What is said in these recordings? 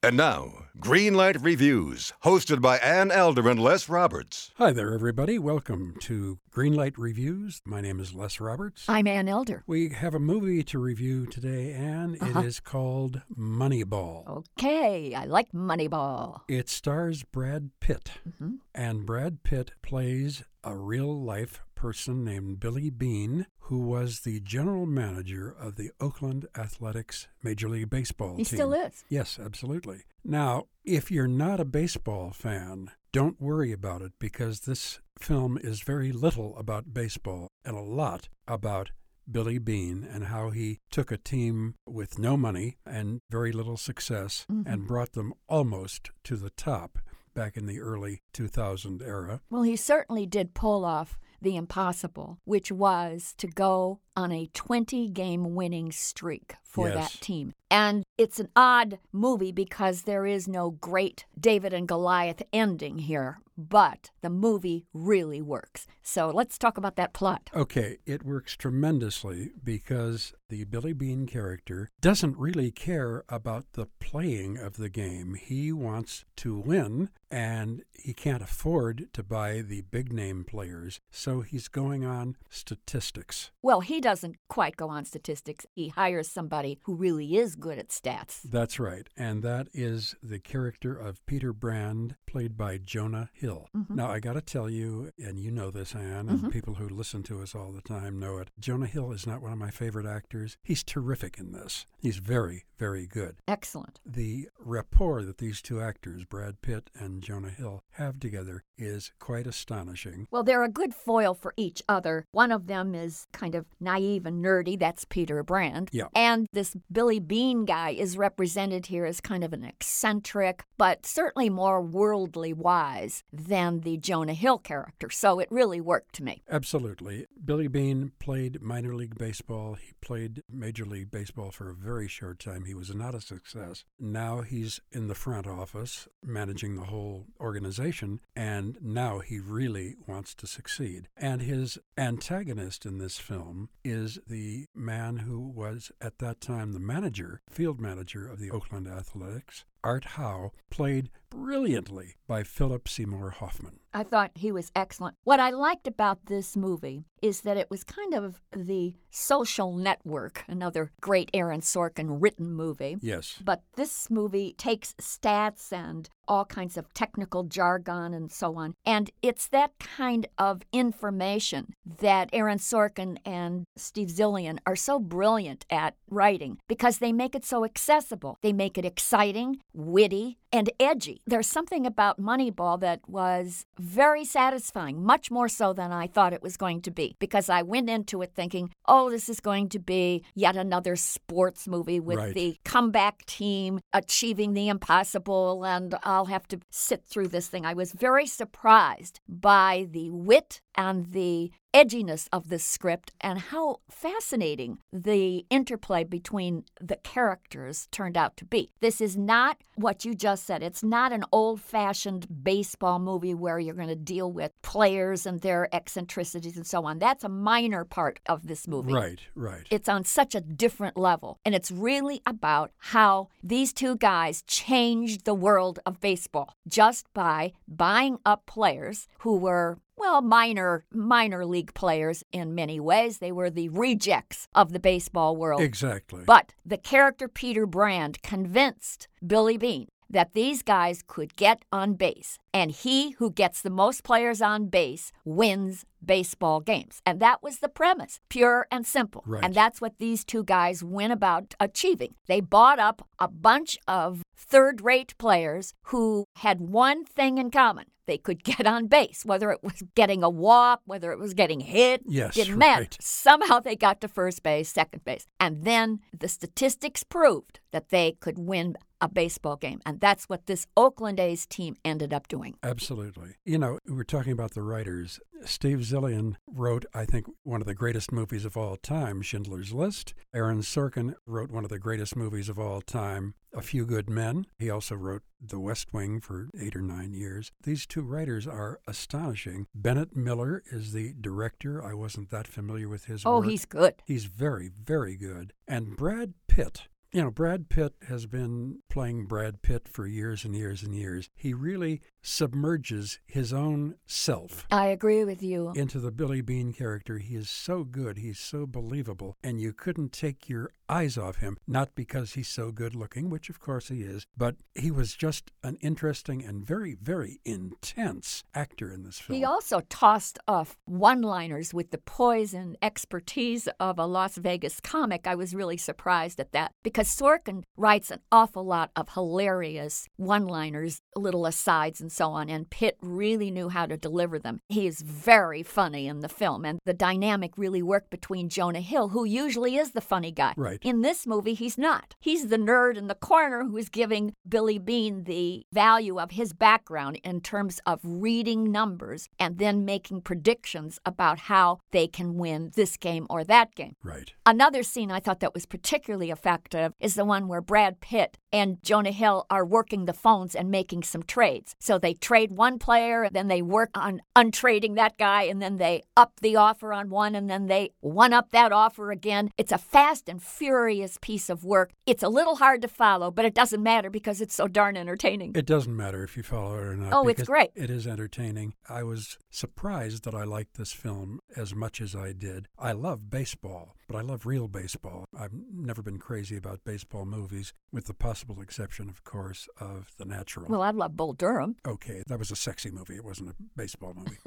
And now, Greenlight Reviews, hosted by Ann Elder and Les Roberts. Hi there, everybody. Welcome to Greenlight Reviews. My name is Les Roberts. I'm Ann Elder. We have a movie to review today, Ann. Uh-huh. It is called Moneyball. Okay, I like Moneyball. It stars Brad Pitt, Mhm. and Brad Pitt plays a real life person named Billy Beane, who was the general manager of the Oakland Athletics Major League Baseball He team. He still is. Yes, absolutely. Now, if you're not a baseball fan, don't worry about it because this film is very little about baseball and a lot about Billy Beane and how he took a team with no money and very little success Mhm. and brought them almost to the top back in the early 2000 era. Well, he certainly did pull off the impossible, which was to go on a 20 game winning streak for Yes. that team. And it's an odd movie because there is no great David and Goliath ending here, but the movie really works. So let's talk about that plot. Okay, it works tremendously because the Billy Beane character doesn't really care about the playing of the game. He wants to win, and he can't afford to buy the big name players, so he's going on statistics. Well, he doesn't quite go on statistics. He hires somebody who really is good at stats. That's right, and that is the character of Peter Brand, played by Jonah Hill. Mhm. Now, I got to tell you, and you know this, Ann, and Mhm. people who listen to us all the time know it. Jonah Hill is not one of my favorite actors. He's terrific in this. He's very, very good. Excellent. The rapport that these two actors, Brad Pitt and Jonah Hill, have together is quite astonishing. Well, they're a good foil for each other. One of them is kind of naive and nerdy. That's Peter Brand. Yeah. And this Billy Beane guy is represented here as kind of an eccentric, but certainly more worldly wise than the Jonah Hill character. So it really worked to me. Absolutely. Billy Beane played minor league baseball. He played Major League Baseball for a very short time. He was not a success. Now he's in the front office managing the whole organization, and now he really wants to succeed. And his antagonist in this film is the man who was at that time the manager, field manager of the Oakland Athletics. Art Howe, played brilliantly by Philip Seymour Hoffman. I thought he was excellent. What I liked about this movie is that it was kind of the social network, another great Aaron Sorkin written movie. Yes. But this movie takes stats and all kinds of technical jargon and so on. And it's that kind of information that Aaron Sorkin and Steve Zaillian are so brilliant at writing because they make it so accessible. They make it exciting, witty, and edgy. There's something about Moneyball that was very satisfying, much more so than I thought it was going to be, because I went into it thinking, oh, this is going to be yet another sports movie with Right. the comeback team achieving the impossible, and I'll have to sit through this thing. I was very surprised by the wit and the edginess of this script and how fascinating the interplay between the characters turned out to be. This is not what you just said. It's not an old fashioned baseball movie where you're going to deal with players and their eccentricities and so on. That's a minor part of this movie. Right, right. It's on such a different level. And it's really about how these two guys changed the world of baseball just by buying up players who were well, minor minor league players in many ways. They were the rejects of the baseball world. Exactly. But the character Peter Brand convinced Billy Beane that these guys could get on base, and he who gets the most players on base wins baseball games. And that was the premise, pure and simple. Right. And that's what these two guys went about achieving. They bought up a bunch of third rate players who had one thing in common. They could get on base, whether it was getting a walk, whether it was getting hit, Yes, didn't matter. right. Somehow they got to first base, second base. And then the statistics proved that they could win a baseball game. And that's what this Oakland A's team ended up doing. Absolutely. You know, we're talking about the writers. Steve Zaillian wrote, I think, one of the greatest movies of all time, Schindler's List. Aaron Sorkin wrote one of the greatest movies of all time, A Few Good Men. He also wrote The West Wing for eight or nine years. These two writers are astonishing. Bennett Miller is the director. I wasn't that familiar with his Oh, work. he's good. He's very, very good. And Brad Pitt You know, Brad Pitt has been playing Brad Pitt for years and years and years. He really submerges his own self I agree with you. into the Billy Beane character. He is so good, he's so believable, and you couldn't take your eyes off him, not because he's so good looking, which of course he is, but he was just an interesting and very, very intense actor in this film. He also tossed off one liners with the poise and expertise of a Las Vegas comic. I was really surprised at that because Sorkin writes an awful lot of hilarious one liners, little asides, and so on, and Pitt really knew how to deliver them. He is very funny in the film, and the dynamic really worked between Jonah Hill, who usually is the funny guy. Right. In this movie, he's not. He's the nerd in the corner who is giving Billy Beane the value of his background in terms of reading numbers and then making predictions about how they can win this game or that game. Right. Another scene I thought that was particularly effective is the one where Brad Pitt and Jonah Hill are working the phones and making some trades. So they trade one player, then they work on untrading that guy, and then they up the offer on one, and then they one up that offer again. It's a fast and furious piece of work. It's a little hard to follow, but it doesn't matter because it's so darn entertaining. It doesn't matter if you follow it or not. Oh, it's great. It is entertaining. I was surprised that I liked this film as much as I did. I love baseball, but I love real baseball. I've never been crazy about baseball movies, with the possible exception, of course, of The Natural. Well, I love Bull Durham. okay, that was a sexy movie. It wasn't a baseball movie.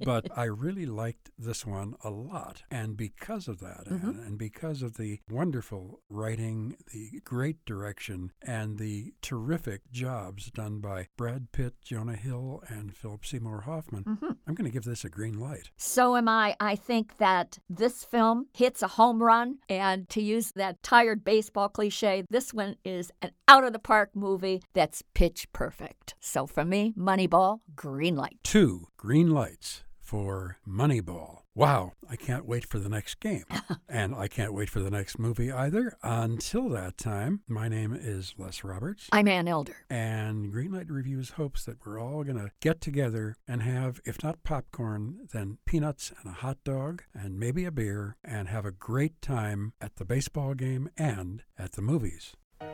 but I really liked this one a lot. And because of that, Mm-hmm. and, and because of the wonderful writing, the great direction, and the terrific jobs done by Brad Pitt, Jonah Hill, and Philip Seymour Hoffman, Mm-hmm. I'm going to give this a green light. So am I. I think that this film hits a home run. And to use that tired baseball cliche, this one is an out of the park movie that's pitch perfect. So for me, Moneyball, green light. Two green lights for Moneyball. Wow, I can't wait for the next game. and I can't wait for the next movie either. Until that time, my name is Les Roberts. I'm Ann Elder. And Greenlight Reviews hopes that we're all going to get together and have, if not popcorn, then peanuts and a hot dog and maybe a beer and have a great time at the baseball game and at the movies.